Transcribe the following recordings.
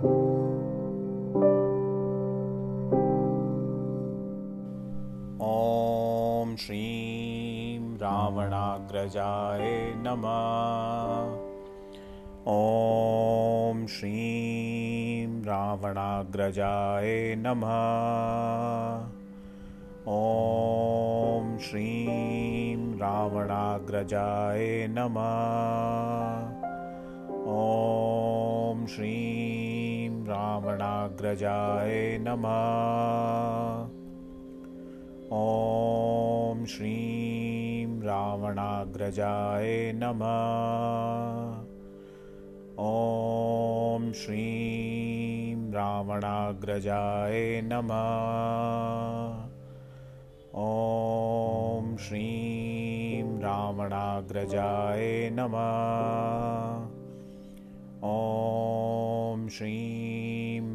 ॐ श्रीं रावणाग्रजाय नमः। ॐ श्रीं रावणाग्रजाय नमः। ॐ श्रीं रावणाग्रजाय नमः। ॐ श्रीं रावणाग्रजाय नमः। ॐ श्रीं रावणाग्रजाय नमः। ॐ श्रीं रावणाग्रजाय नमः। ॐ श्रीं रावणाग्रजाय नमः। ॐ श्रीं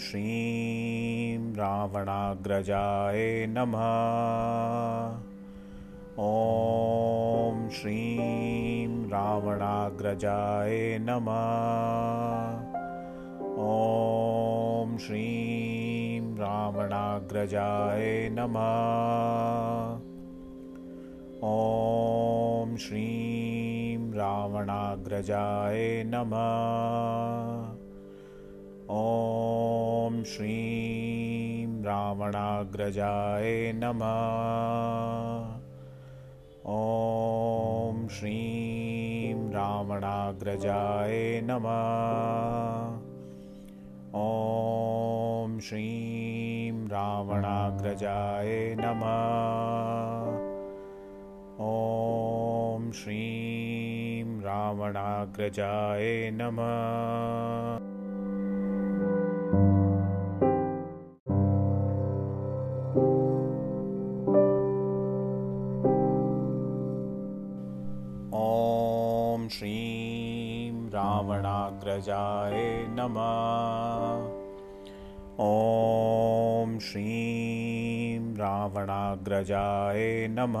श्रीं रावणाग्रजाय नमः। ॐ श्रीं रावणाग्रजाय नमः। ॐ श्रीं रावणाग्रजाय नमः। ॐ श्रीं रावणाग्रजाय नमः। ॐ श्रीं रावणाग्रजाय नमः। ॐ श्रीं रावणाग्रजाय नमः। ॐ श्रीं रावणाग्रजाय नमः। ॐ श्रीं रावणाग्रजाय नमः। रावणाग्रजाय नमः। ॐ श्रीं रावणाग्रजाय नमः।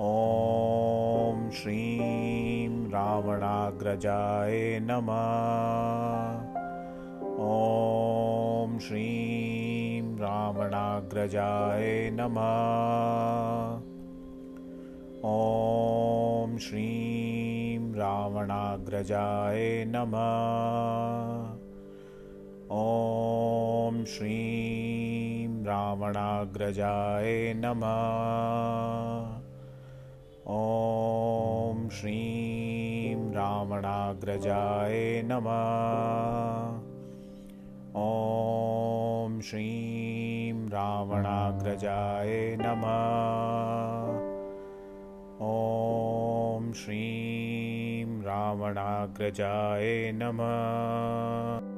ॐ श्रीं रावणाग्रजाय नमः। ॐ श्रीं रावणाग्रजाय नमः। ॐ श्रीं रावणाग्रजाय नमः। ॐ श्रीं रावणाग्रजाय नमः। ॐ श्रीं रावणाग्रजाय नमः। ॐ श्रीं रावणाग्रजाय नमः। ॐ श्रीं रावणाग्रजाय नमः।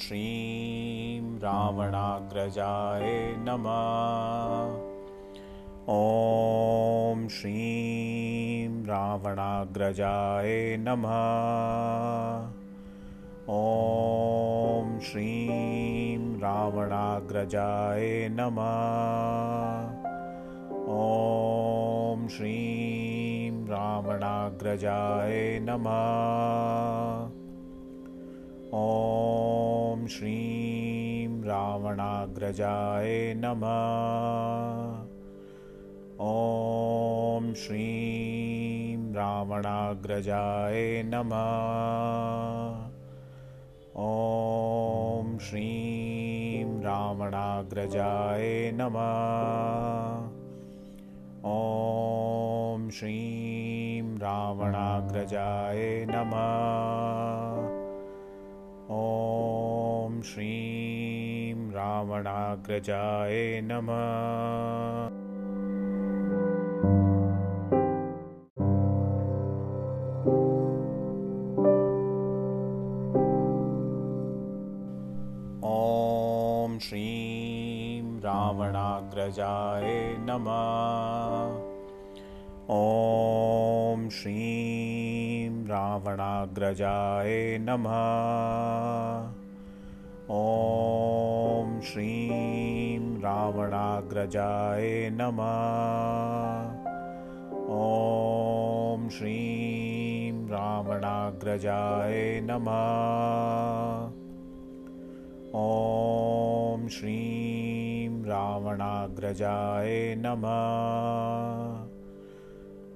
श्रीं रावणाग्रजाय नमः। ॐ श्रीं रावणाग्रजाय नमः। ॐ श्रीं रावणाग्रजाय नमः। ॐ श्रीं रावणाग्रजाय नमः। ॐ श्रीं रावणाग्रजाय नमः। ॐ श्रीं रावणाग्रजाय नमः। ॐ श्रीं रावणाग्रजाय नमः। ॐ श्रीं रावणाग्रजाय नमः। ॐ श्रीं रावणाग्रजाय नमः। thank you रावणाग्रजाय नमः। ॐ श्रीं रावणाग्रजाय नमः। ॐ श्रीं रावणाग्रजाय नमः। ॐ श्रीं रावणाग्रजाय नमः। ॐ श्रीं रावणाग्रजाय नमः।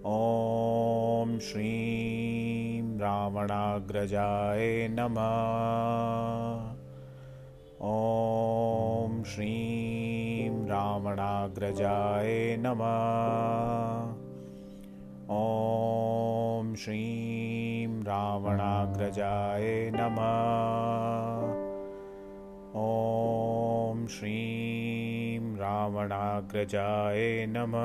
ॐ श्रीं रावणाग्रजाय नमः। ॐ श्रीं रावणाग्रजाय नमः। ॐ श्रीं रावणाग्रजाय नमः। ॐ श्रीं रावणाग्रजाय नमः।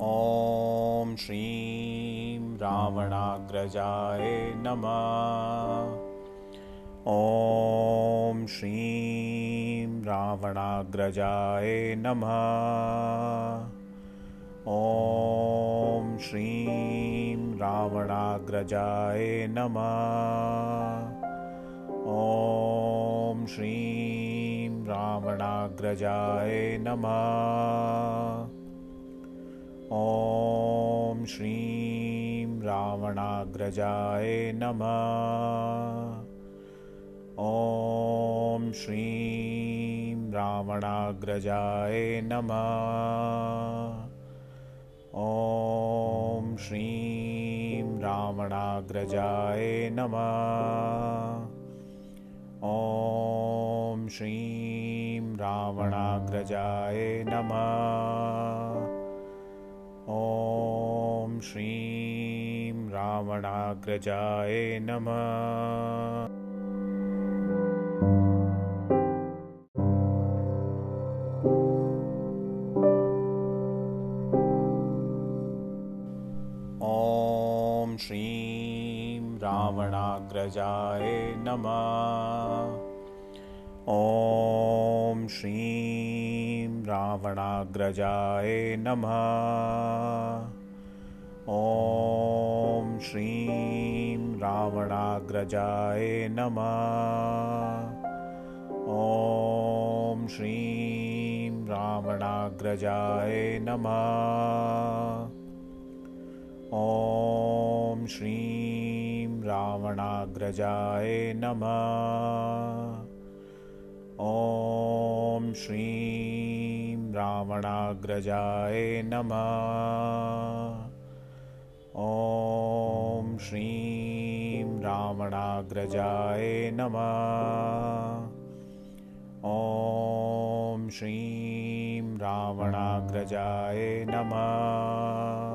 ॐ श्रीं रावणाग्रजाय नमः। ॐ श्रीं रावणाग्रजाय नमः। ॐ श्रीं रावणाग्रजाय नमः। ॐ श्रीं रावणाग्रजाय नमः। ॐ श्रीं रावणाग्रजाय नमः। ॐ श्रीं रावणाग्रजाय नमः ॐ श्रीं रावणाग्रजाय नमः। ॐ श्रीं रावणाग्रजाय नमः। ॐ श्रीं रावणाग्रजाय नमः। ॐ श्रीं रावणाग्रजाय नमः। ॐ श्रीं रावणाग्रजाय नमः। ॐ श्रीं रावणाग्रजाय नमः। ॐ श्रीं रावणाग्रजाय नमः। ॐ श्रीं रावणाग्रजाय नमः। ॐ श्रीं रावणाग्रजाय नमः। ॐ श्रीं रावणाग्रजाय नमः। ॐ श्रीं रावणाग्रजाय नमः।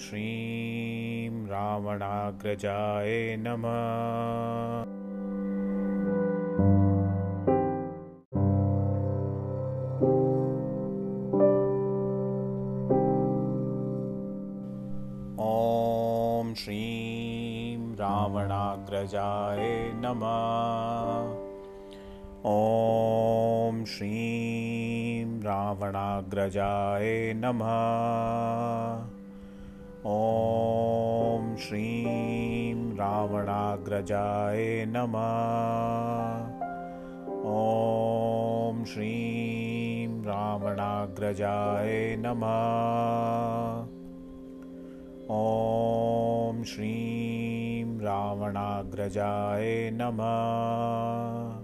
श्रीं रावणाग्रजाय नमः। ॐ श्रीं रावणाग्रजाय नमः। ॐ श्रीं रावणाग्रजाय नमः ॐ श्रीं रावणाग्रजाय नमः। ॐ श्रीं रावणाग्रजाय नमः। ॐ श्रीं रावणाग्रजाय नमः।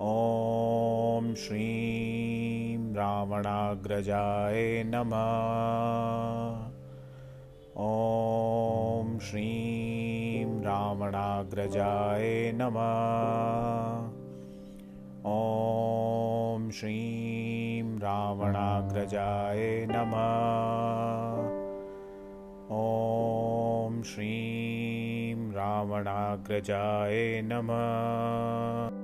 ॐ श्रीं रावणाग्रजाय नमः ॐ श्रीं रावणाग्रजाय नमः। ॐ श्रीं रावणाग्रजाय नमः। ॐ श्रीं रावणाग्रजाय नमः